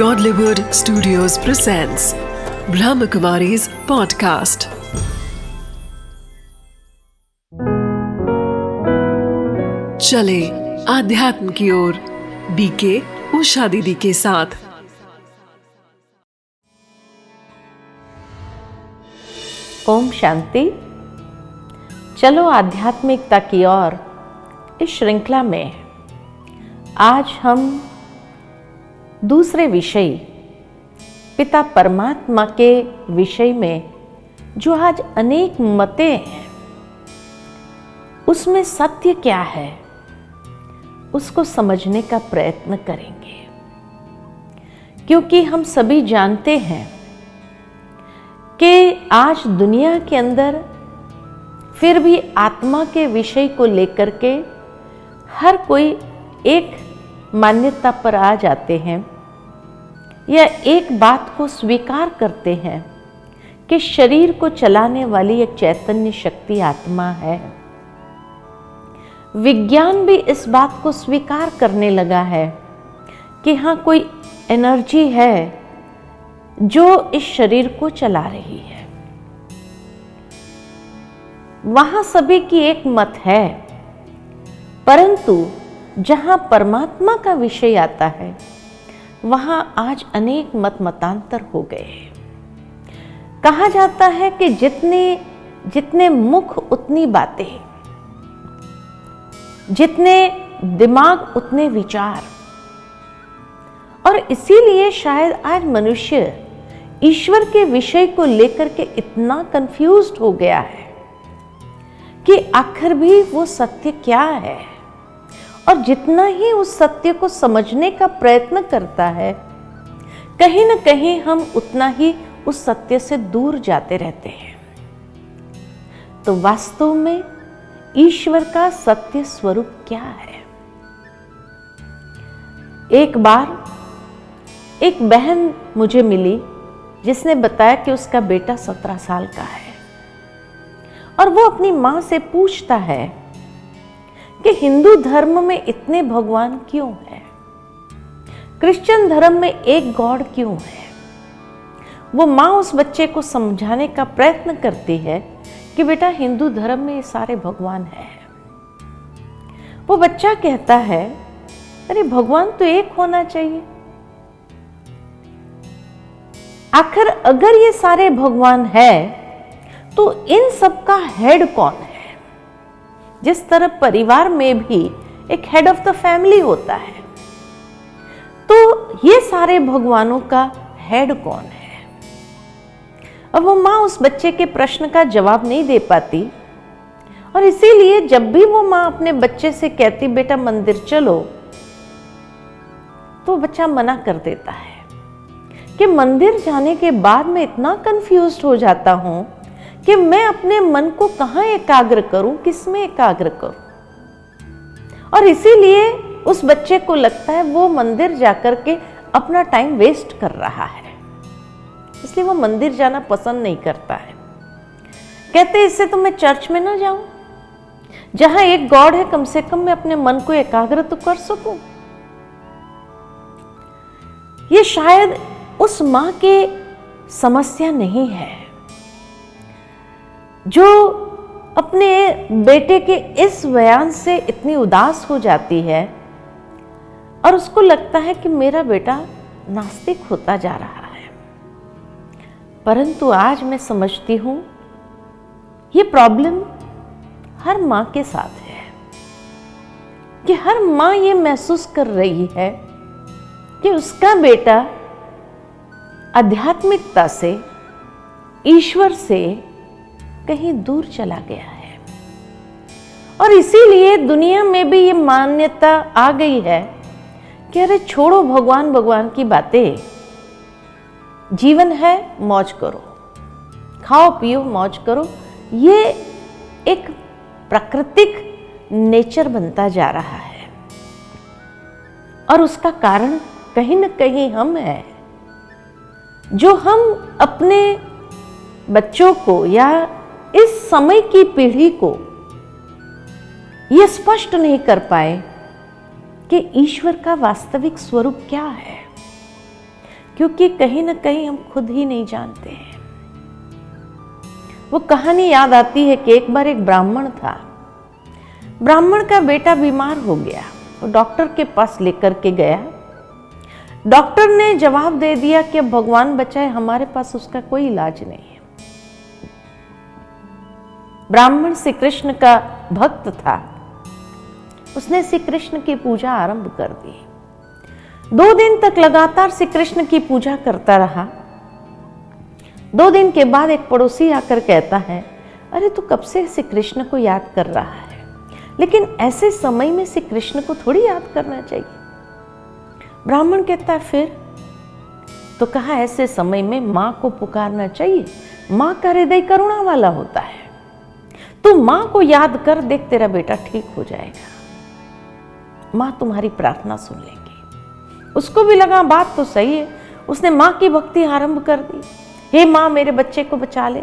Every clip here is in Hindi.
Godlywood Studios presents Brahmakumari's podcast. चले आध्यात्म की ओर बीके उषा दीदी के साथ। ओम शांति। चलो आध्यात्मिकता की ओर, इस श्रृंखला में। आज हम दूसरे विषय, पिता परमात्मा के विषय में जो आज अनेक मते हैं, उसमें सत्य क्या है, उसको समझने का प्रयत्न करेंगे। क्योंकि हम सभी जानते हैं कि आज दुनिया के अंदर फिर भी आत्मा के विषय को लेकर के हर कोई एक मान्यता पर आ जाते हैं। या एक बात को स्वीकार करते हैं कि शरीर को चलाने वाली एक चैतन्य शक्ति आत्मा है। विज्ञान भी इस बात को स्वीकार करने लगा है कि हाँ कोई एनर्जी है जो इस शरीर को चला रही है। वहाँ सभी की एक मत है, परंतु जहाँ परमात्मा का विषय आता है वहाँ आज अनेक मत मतांतर हो गए। हैं कहा जाता है कि जितने जितने मुख उतनी बातें, जितने दिमाग उतने विचार। और इसीलिए शायद आज मनुष्य ईश्वर के विषय को लेकर के इतना कंफ्यूज्ड हो गया है कि आखिर भी वो सत्य क्या है? और जितना ही उस सत्य को समझने का प्रयत्न करता है, कहीं ना कहीं हम उतना ही उस सत्य से दूर जाते रहते हैं। तो वास्तव में ईश्वर का सत्य स्वरूप क्या है? एक बार एक बहन मुझे मिली, जिसने बताया कि उसका बेटा सत्रह साल का है। और वो अपनी माँ से पूछता है कि हिंदू धर्म में इतने भगवान क्यों है? क्रिश्चियन धर्म में एक गॉड क्यों है? वो माँ उस बच्चे को समझाने का प्रयत्न करती है कि बेटा हिंदू धर्म में ये सारे भगवान है। वो बच्चा कहता है, अरे भगवान तो एक होना चाहिए। आखिर अगर ये सारे भगवान है तो इन सब का हेड कौन है? जिस तरह परिवार में भी एक हेड ऑफ़ द फैमिली होता है तो ये सारे भगवानों का हेड कौन है? अब वो माँ उस बच्चे के प्रश्न का जवाब नहीं दे पाती, और इसीलिए जब भी वो माँ अपने बच्चे से कहती, बेटा, मंदिर चलो तो बच्चा मना कर देता है कि मंदिर जाने के बाद मैं इतना कंफ्यूज हो जाता हूँ कि मैं अपने मन को कहाँ एकाग्र करूँ किसमें एकाग्र करूँ? और इसीलिए उस बच्चे को लगता है वो मंदिर जाकर के अपना टाइम वेस्ट कर रहा है। इसलिए वो मंदिर जाना पसंद नहीं करता है। कहते इससे तो मैं चर्च में ना जाऊँ। जहाँ एक गॉड है, कम से कम मैं अपने मन को एकाग्र तो कर सकूँ। ये शायद उस माँ के समस्या नहीं है। जो अपने बेटे के इस बयान से इतनी उदास हो जाती है और उसको लगता है कि मेरा बेटा नास्तिक होता जा रहा है। परंतु आज मैं समझती हूँ, ये प्रॉब्लम हर माँ के साथ है, कि हर माँ ये महसूस कर रही है कि उसका बेटा आध्यात्मिकता से, ईश्वर से कहीं दूर चला गया है। और इसीलिए दुनिया में भी ये मान्यता आ गई है कि अरे छोड़ो भगवान भगवान की बातें। जीवन है, मौज करो। खाओ, पियो, मौज करो। ये एक प्राकृतिक नेचर बनता जा रहा है। और उसका कारण कहीं ना कहीं हम हैं। जो हम अपने बच्चों को या इस समय की पीढ़ी को यह स्पष्ट नहीं कर पाए कि ईश्वर का वास्तविक स्वरूप क्या है। क्योंकि कहीं ना कहीं हम खुद ही नहीं जानते हैं। वो कहानी याद आती है कि एक बार एक ब्राह्मण था। ब्राह्मण का बेटा बीमार हो गया वो डॉक्टर के पास लेकर के गया। डॉक्टर ने जवाब दे दिया कि भगवान बचाए, हमारे पास उसका कोई इलाज नहीं है। ब्राह्मण श्री कृष्ण का भक्त था। उसने श्री कृष्ण की पूजा आरंभ कर दी। दो दिन तक लगातार श्री कृष्ण की पूजा करता रहा। दो दिन के बाद एक पड़ोसी आकर कहता है, अरे, तू कब से श्री कृष्ण को याद कर रहा है? लेकिन ऐसे समय में श्री कृष्ण को थोड़ी याद करना चाहिए। ब्राह्मण कहता है, फिर? तो कहा, ऐसे समय में माँ को पुकारना चाहिए। माँ का हृदय करुणा वाला होता है। तू माँ को याद कर, देख तेरा बेटा ठीक हो जाएगा। माँ तुम्हारी प्रार्थना सुन लेंगी। उसको भी लगा बात तो सही है। उसने माँ की भक्ति आरंभ कर दी। हे माँ, मेरे बच्चे को बचा ले।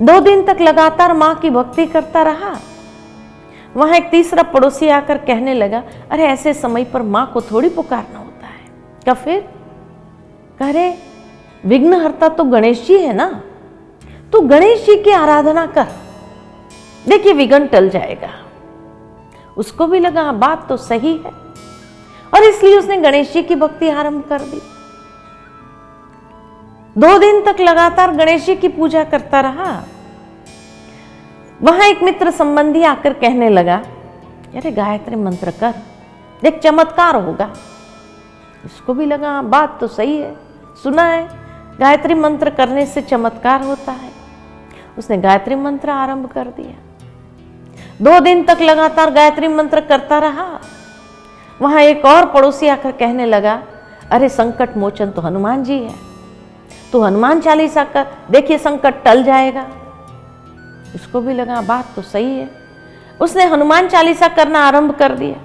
दो दिन तक लगातार माँ की भक्ति करता रहा। वहाँ एक तीसरा पड़ोसी आकर कहने लगा, अरे, ऐसे समय पर माँ को थोड़ी पुकारना होता है। क्या फिर? कह रहे, विघ्नहर्ता तो गणेश जी है ना? तो गणेश जी की आराधना कर। देखिए विघन टल जाएगा। उसको भी लगा हाँ, बात तो सही है। और इसलिए उसने गणेश जी की भक्ति आरंभ कर दी। दो दिन तक लगातार गणेश जी की पूजा करता रहा। वहाँ एक मित्र संबंधी आकर कहने लगा अरे गायत्री मंत्र कर। देख चमत्कार होगा। इसको भी लगा हाँ, बात तो सही है। सुना है गायत्री मंत्र करने से चमत्कार होता है। उसने गायत्री मंत्र आरंभ कर दिया। दो दिन तक लगातार गायत्री मंत्र करता रहा। वहाँ एक और पड़ोसी आकर कहने लगा, अरे, संकट मोचन तो हनुमान जी है। तो हनुमान चालीसा कर, देखिए संकट टल जाएगा। उसको भी लगा, बात तो सही है। उसने हनुमान चालीसा करना आरंभ कर दिया।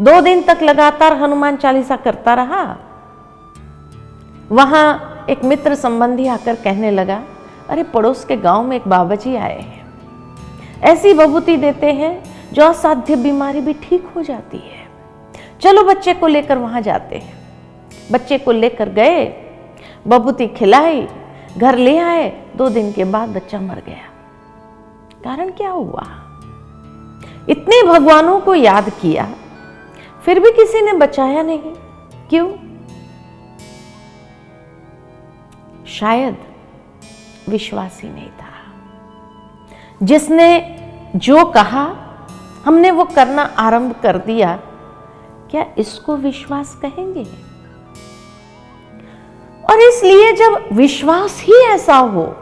दो दिन तक लगातार हनुमान चालीसा करता रहा। वहाँ एक मित्र संबंधी आकर कहने लगा अरे पड़ोस के गाँव में एक बाबा जी आए हैं। ऐसी बबूती देते हैं जो असाध्य बीमारी भी ठीक हो जाती है। चलो बच्चे को लेकर वहाँ जाते हैं। बच्चे को लेकर गए, बबूती खिलाई, घर ले आए, दो दिन के बाद बच्चा मर गया। कारण क्या हुआ? इतने भगवानों को याद किया, फिर भी किसी ने बचाया नहीं। क्यों? शायद विश्वास ही नहीं था। जिसने जो कहा, हमने वो करना आरंभ कर दिया, क्या इसको विश्वास कहेंगे? और इसलिए जब विश्वास ही ऐसा हो,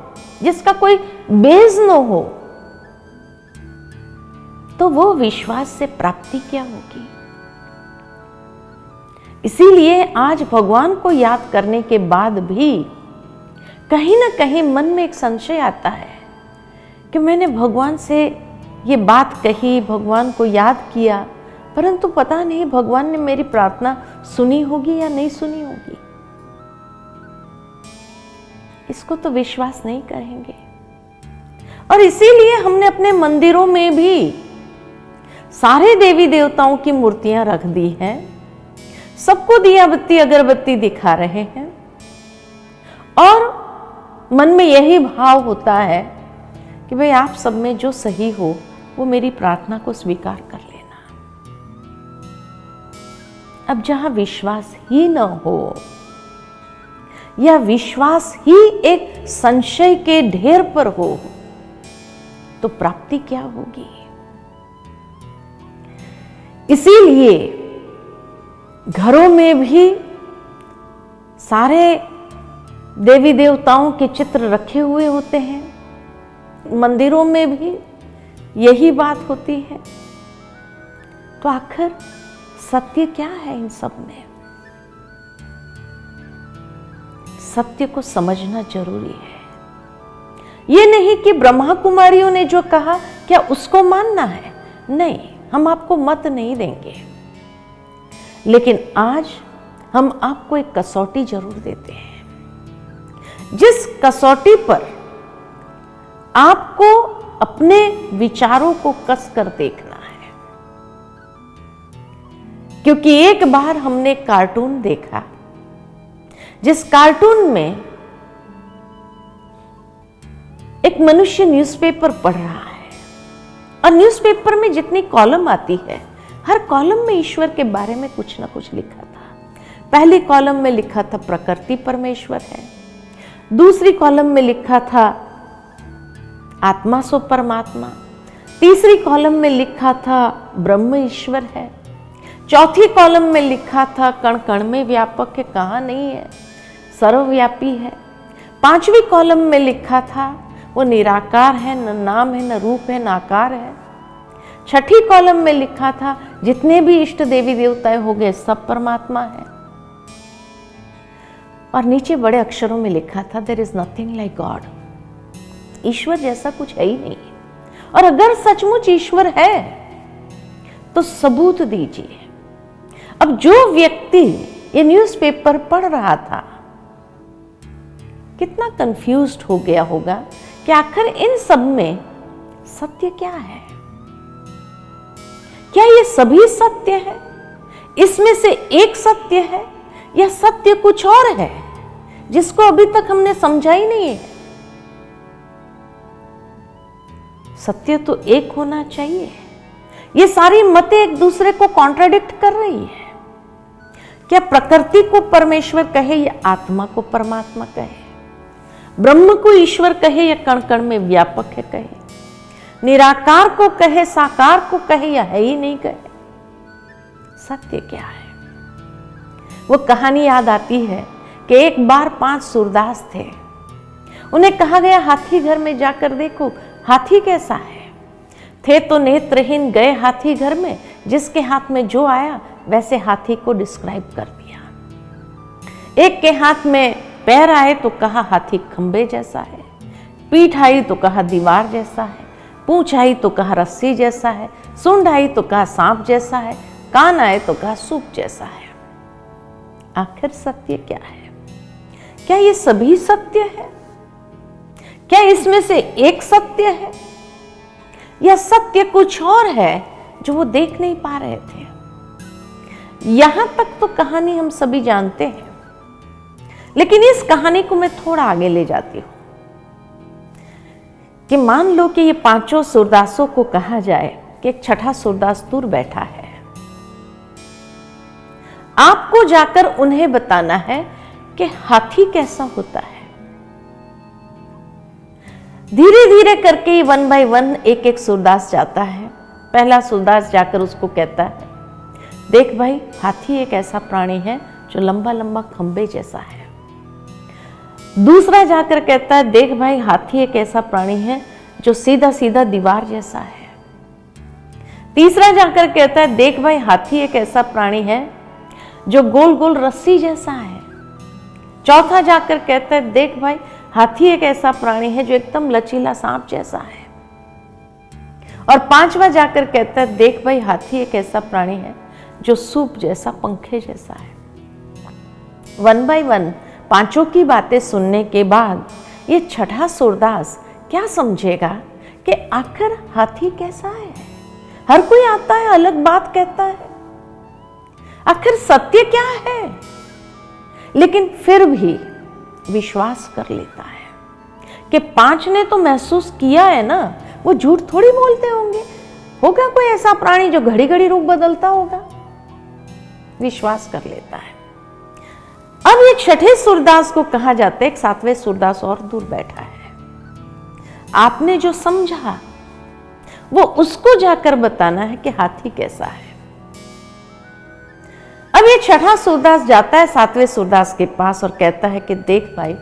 जिसका कोई बेज न हो तो वो विश्वास से प्राप्ति क्या होगी? इसीलिए आज भगवान को याद करने के बाद भी कहीं ना कहीं मन में एक संशय आता है कि मैंने भगवान से ये बात कही, भगवान को याद किया, परंतु पता नहीं भगवान ने मेरी प्रार्थना सुनी होगी या नहीं सुनी होगी। इसको तो विश्वास नहीं करेंगे। और इसीलिए हमने अपने मंदिरों में भी सारे देवी देवताओं की मूर्तियाँ रख दी हैं। सबको दिया बत्ती अगरबत्ती दिखा रहे हैं। और मन में यही भाव होता है कि भाई आप सब में जो सही हो, वो मेरी प्रार्थना को स्वीकार कर लेना। अब जहाँ विश्वास ही न हो, या विश्वास ही एक संशय के ढेर पर हो तो प्राप्ति क्या होगी? इसीलिए घरों में भी सारे देवी देवताओं के चित्र रखे हुए होते हैं। मंदिरों में भी यही बात होती है। तो आखिर सत्य क्या है इन सब में? सत्य को समझना ज़रूरी है। ये नहीं कि ब्रह्मा कुमारियों ने जो कहा, क्या उसको मानना है? नहीं, हम आपको मत नहीं देंगे। लेकिन आज हम आपको एक कसौटी ज़रूर देते हैं। जिस कसौटी पर आपको अपने विचारों को कस कर देखना है। क्योंकि एक बार हमने कार्टून देखा, जिस कार्टून में एक मनुष्य न्यूज़पेपर पढ़ रहा है, और न्यूज़पेपर में जितनी कॉलम आती है, हर कॉलम में ईश्वर के बारे में कुछ ना कुछ लिखा था। पहली कॉलम में लिखा था, प्रकृति परमेश्वर है। दूसरी कॉलम में लिखा था, आत्मा सो परमात्मा। तीसरी कॉलम में लिखा था, ब्रह्म ईश्वर है। चौथी कॉलम में लिखा था, कण कण में व्यापक है, कहाँ नहीं है? सर्वव्यापी है। पांचवी कॉलम में लिखा था, वो निराकार है, न नाम है, न रूप है, न आकार है। छठी कॉलम में लिखा था, जितने भी इष्ट देवी देवताएँ हो गए, सब परमात्मा है। और नीचे बड़े अक्षरों में लिखा था there is nothing like God ईश्वर जैसा कुछ है ही नहीं। और अगर सचमुच ईश्वर है तो सबूत दीजिए। अब जो व्यक्ति ये न्यूज़पेपर पढ़ रहा था, कितना कंफ्यूज हो गया होगा कि आखिर इन सब में सत्य क्या है? क्या ये सभी सत्य है? इसमें से एक सत्य है? या सत्य कुछ और है, जिसको अभी तक हमने समझा ही नहीं है। सत्य तो एक होना चाहिए। ये सारी मतें एक दूसरे को कॉन्ट्राडिक्ट कर रही है। क्या प्रकृति को परमेश्वर कहे या आत्मा को परमात्मा कहे? ब्रह्म को ईश्वर कहे या कण कण में व्यापक है कहे? निराकार को कहे, साकार को कहे या है ही नहीं कहे? सत्य क्या है? वो कहानी याद आती है कि एक बार पाँच सूरदास थे। उन्हें कहा गया, हाथी घर में जाकर देखो, हाथी कैसा है? थे तो नेत्रहीन गए हाथी घर में, जिसके हाथ में जो आया, वैसे हाथी को डिस्क्राइब कर दिया। एक के हाथ में पैर आए तो कहा, हाथी खंबे जैसा है। पीठ आई तो कहा, दीवार जैसा है। पूछ आई तो कहा, रस्सी जैसा है। सुंड आई तो कहा, सांप जैसा है। कान आए तो कहा, सूप जैसा है। आखिर सत्य क्या है? क्या ये सभी सत्य है? क्या इसमें से एक सत्य है? या सत्य कुछ और है जो वो देख नहीं पा रहे थे? यहाँ तक तो कहानी हम सभी जानते हैं। लेकिन इस कहानी को मैं थोड़ा आगे ले जाती हूँ। कि मान लो कि ये पाँचों सुरदासों को कहा जाए कि एक छठा सुरदास दूर बैठा आपको जाकर उन्हें बताना है कि हाथी कैसा होता है। धीरे धीरे करके वन बाय वन एक एक सुरदास जाता है। पहला सुरदास जाकर उसको कहता है, देख भाई, हाथी एक ऐसा प्राणी है जो लंबा लंबा खंबे जैसा है। दूसरा जाकर कहता है, देख भाई, हाथी एक ऐसा प्राणी है जो सीधा सीधा दीवार जैसा है। तीसरा जाकर कहता है, देख भाई, हाथी एक ऐसा प्राणी है जो गोल गोल रस्सी जैसा है। चौथा जाकर कहता है, देख भाई, हाथी एक ऐसा प्राणी है जो एकदम लचीला सांप जैसा है। और पांचवा जाकर कहता है, देख भाई, हाथी एक ऐसा प्राणी है जो सूप जैसा, पंखे जैसा है। वन बाय वन, पाँचों की बातें सुनने के बाद ये छठा सुरदास क्या समझेगा कि आखिर हाथी कैसा है? हर कोई आता है, अलग बात कहता है। आखिर सत्य क्या है? लेकिन फिर भी विश्वास कर लेता है कि पाँच ने तो महसूस किया है ना, वो झूठ थोड़ी बोलते होंगे। होगा कोई ऐसा प्राणी जो घड़ी घड़ी रूप बदलता होगा? विश्वास कर लेता है। अब एक छठे सूरदास को कहा जाता है, एक सातवें सूरदास और दूर बैठा है। आपने जो समझा, वो उसको जाकर बताना है कि हाथी कैसा है। अब ये छठा सूरदास जाता है सातवें सूरदास के पास और कहता है कि देख भाई,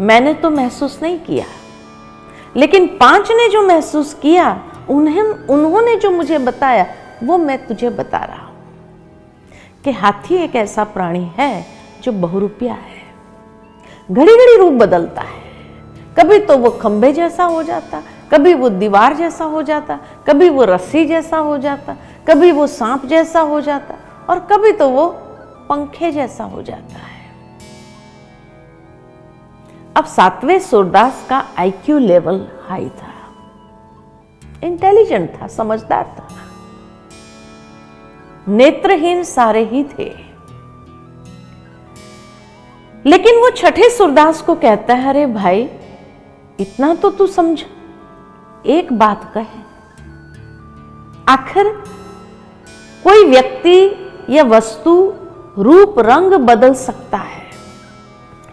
मैंने तो महसूस नहीं किया। लेकिन पाँच ने जो महसूस किया, उन्हें, उन्होंने जो मुझे बताया, वो मैं तुझे बता रहा हूँ कि हाथी एक ऐसा प्राणी है जो बहुरूपिया है। घड़ी घड़ी रूप बदलता है। कभी तो वो खंबे जैसा हो जाता, कभी वो दीवार जैसा हो जाता, कभी वो रस्सी जैसा हो जाता, कभी वो सांप जैसा हो जाता। और कभी तो वो पंखे जैसा हो जाता है। अब सातवें सूरदास का आईक्यू लेवल हाई था। इंटेलिजेंट था, समझदार था। नेत्रहीन सारे ही थे। लेकिन वो छठे सूरदास को कहता है, अरे भाई, इतना तो तू समझ। एक बात कहे। आखिर कोई व्यक्ति या वस्तु रूप रंग बदल सकता है।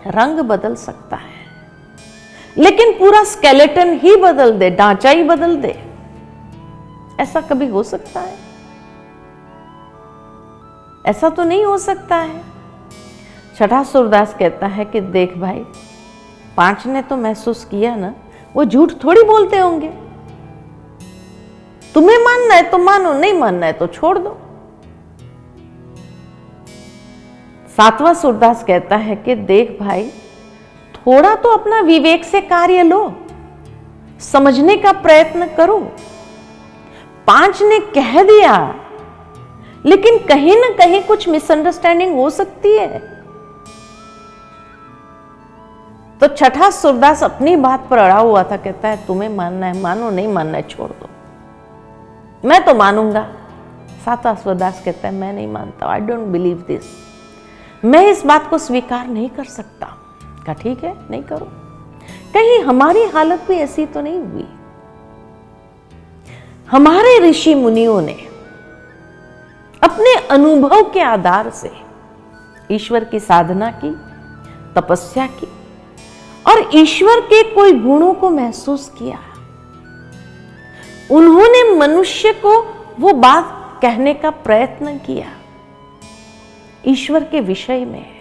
रंग बदल सकता है। लेकिन पूरा स्केलेटन ही बदल दे, ढांचा ही बदल दे। ऐसा कभी हो सकता है? ऐसा तो नहीं हो सकता है। छठा सूरदास कहता है कि देख भाई, पाँच ने तो महसूस किया ना, वो झूठ थोड़ी बोलते होंगे। तुम्हें मानना है तो मानो, नहीं मानना है तो छोड़ दो। सातवां सूरदास कहता है कि देख भाई, थोड़ा तो अपना विवेक से कार्य लो, समझने का प्रयत्न करो। पाँच ने कह दिया, लेकिन कहीं ना कहीं कुछ मिसअंडरस्टैंडिंग हो सकती है। तो छठा सूरदास अपनी बात पर अड़ा हुआ था, कहता है, तुम्हें मानना है, मानो, नहीं मानना है, छोड़ दो। मैं तो मानूँगा। सातवा सूरदास कहता है, मैं नहीं मानता आई डोंट बिलीव दिस मैं इस बात को स्वीकार नहीं कर सकता। कहा, ठीक है, नहीं करो। कहीं हमारी हालत भी ऐसी तो नहीं हुई। हमारे ऋषि मुनियों ने अपने अनुभव के आधार से ईश्वर की साधना की, तपस्या की और ईश्वर के कोई गुणों को महसूस किया। उन्होंने मनुष्य को वो बात कहने का प्रयत्न किया। ईश्वर के विषय में है।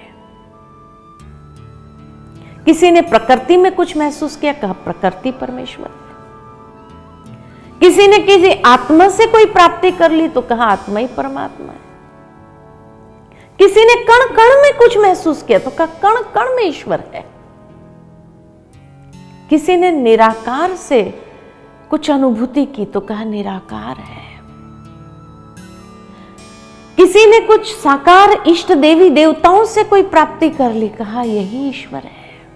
किसी ने प्रकृति में कुछ महसूस किया, कहा, प्रकृति परमेश्वर। किसी ने किसी आत्मा से कोई प्राप्ति कर ली तो कहा, आत्मा ही परमात्मा है। किसी ने कण कण में कुछ महसूस किया तो कहा कण कण में ईश्वर है। किसी ने निराकार से कुछ अनुभूति की तो कहा, निराकार है। किसी ने कुछ साकार इष्ट देवी देवताओं से कोई प्राप्ति कर ली, कहा, यही ईश्वर है।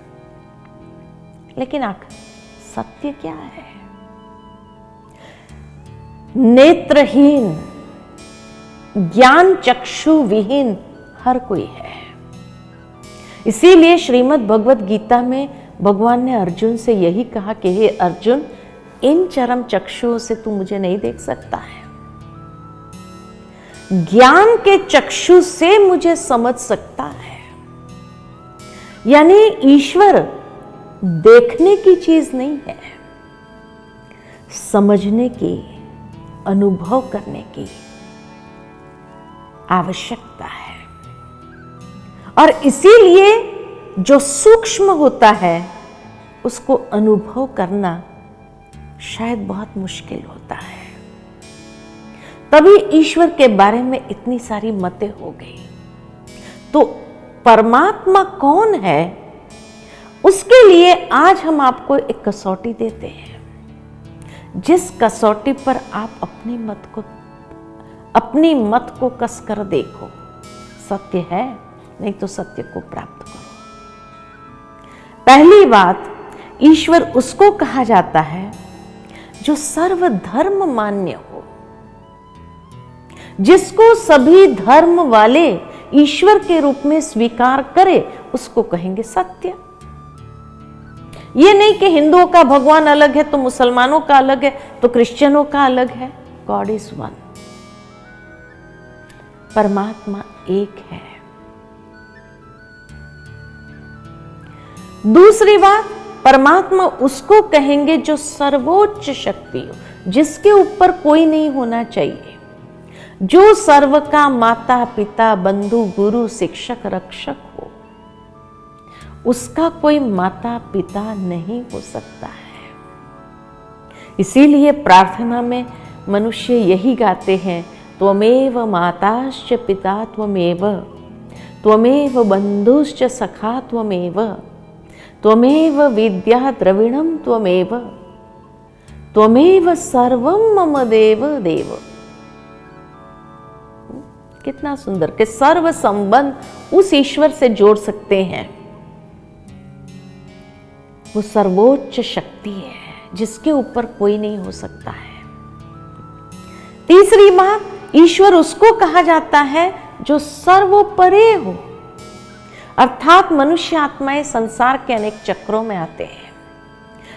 लेकिन आखिर सत्य क्या है? नेत्रहीन, ज्ञान चक्षु विहीन हर कोई है। इसीलिए श्रीमद् भगवत गीता में भगवान ने अर्जुन से यही कहा कि, हे अर्जुन, इन चरम चक्षुओं से तू मुझे नहीं देख सकता है। ज्ञान के चक्षु से मुझे समझ सकता है। यानी ईश्वर देखने की चीज़ नहीं है, समझने की, अनुभव करने की आवश्यकता है। और इसीलिए जो सूक्ष्म होता है, उसको अनुभव करना शायद बहुत मुश्किल होता है। तभी ईश्वर के बारे में इतनी सारी मतें हो गई। तो परमात्मा कौन है? उसके लिए आज हम आपको एक कसौटी देते हैं, जिस कसौटी पर आप अपनी मत को, अपनी मत को कस कर देखो। सत्य है, नहीं तो सत्य को प्राप्त करो। पहली बात, ईश्वर उसको कहा जाता है जो सर्वधर्म मान्य हो। जिसको सभी धर्म वाले ईश्वर के रूप में स्वीकार करे, उसको कहेंगे सत्य। ये नहीं कि हिंदुओं का भगवान अलग है तो मुसलमानों का अलग है तो क्रिश्चियनों का अलग है। गॉड इज़ वन परमात्मा एक है। दूसरी बात, परमात्मा उसको कहेंगे जो सर्वोच्च शक्ति हो, जिसके ऊपर कोई नहीं होना चाहिए। जो सर्व का माता पिता, बंधु, गुरु, शिक्षक, रक्षक हो, उसका कोई माता पिता नहीं हो सकता है। इसीलिए प्रार्थना में मनुष्य यही गाते हैं, त्वमेव माताश्च पिता, त्वमेव त्वमेव बंधुश्च सखा, त्वमेव त्वमेव विद्या द्रविणम त्वमेव त्वमेव सर्वम मम देव देव। कितना सुंदर कि सर्व संबंध उस ईश्वर से जोड़ सकते हैं। वो सर्वोच्च शक्ति है, जिसके ऊपर कोई नहीं हो सकता है। तीसरी बात ईश्वर उसको कहा जाता है जो सर्वोपरे हो। अर्थात मनुष्य आत्माएँ संसार के अनेक चक्रों में आते हैं।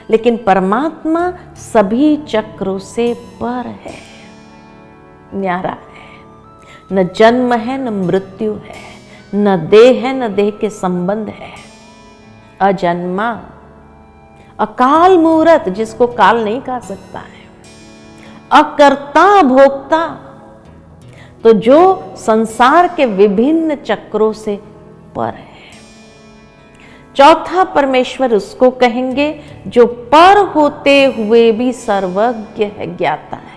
लेकिन परमात्मा सभी चक्रों से पर है। न्यारा न जन्म है, न मृत्यु है, न देह है, न देह के संबंध है। अजन्मा, अकाल मूर्त, जिसको काल नहीं कहा सकता है। अकर्ता, भोक्ता तो जो संसार के विभिन्न चक्रों से पर है। चौथा परमेश्वर उसको कहेंगे, जो पर होते हुए भी सर्वज्ञ है, ज्ञाता है।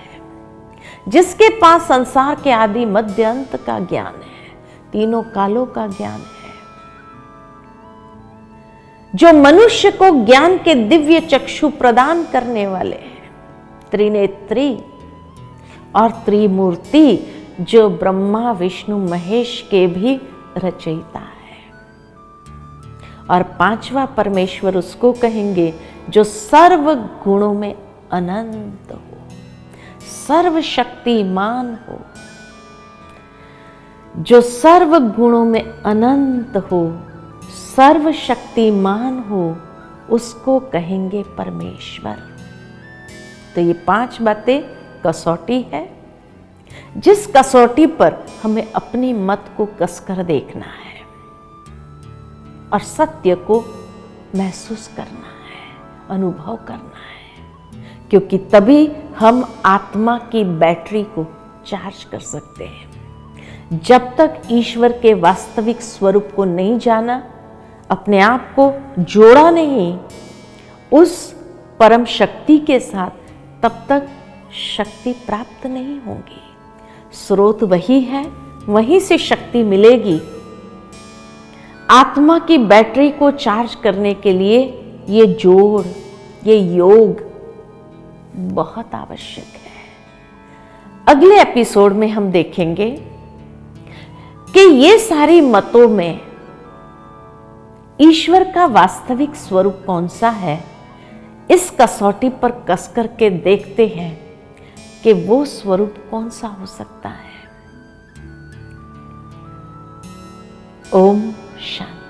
जिसके पास संसार के आदि मध्य अंत का ज्ञान है, तीनों कालों का ज्ञान है। जो मनुष्य को ज्ञान के दिव्य चक्षु प्रदान करने वाले हैं, त्रिनेत्री और त्रिमूर्ति, जो ब्रह्मा, विष्णु, महेश के भी रचयिता है। और पांचवा परमेश्वर उसको कहेंगे, जो सर्व गुणों में अनंत सर्वशक्तिमान हो, जो सर्व गुणों में अनंत हो, सर्वशक्तिमान हो, उसको कहेंगे परमेश्वर। तो ये पाँच बातें कसौटी है। जिस कसौटी पर हमें अपनी मत को कसकर देखना है और सत्य को महसूस करना है, अनुभव करना है। क्योंकि तभी हम आत्मा की बैटरी को चार्ज कर सकते हैं। जब तक ईश्वर के वास्तविक स्वरूप को नहीं जाना, अपने आप को जोड़ा नहीं, उस परम शक्ति के साथ तब तक शक्ति प्राप्त नहीं होगी। स्रोत वही है, वहीं से शक्ति मिलेगी। आत्मा की बैटरी को चार्ज करने के लिए ये जोड़, ये योग बहुत आवश्यक है। अगले एपिसोड में हम देखेंगे कि ये सारी मतों में ईश्वर का वास्तविक स्वरूप कौन सा है, इस कसौटी पर कस करके देखते हैं कि वो स्वरूप कौन सा हो सकता है। ओम शांति।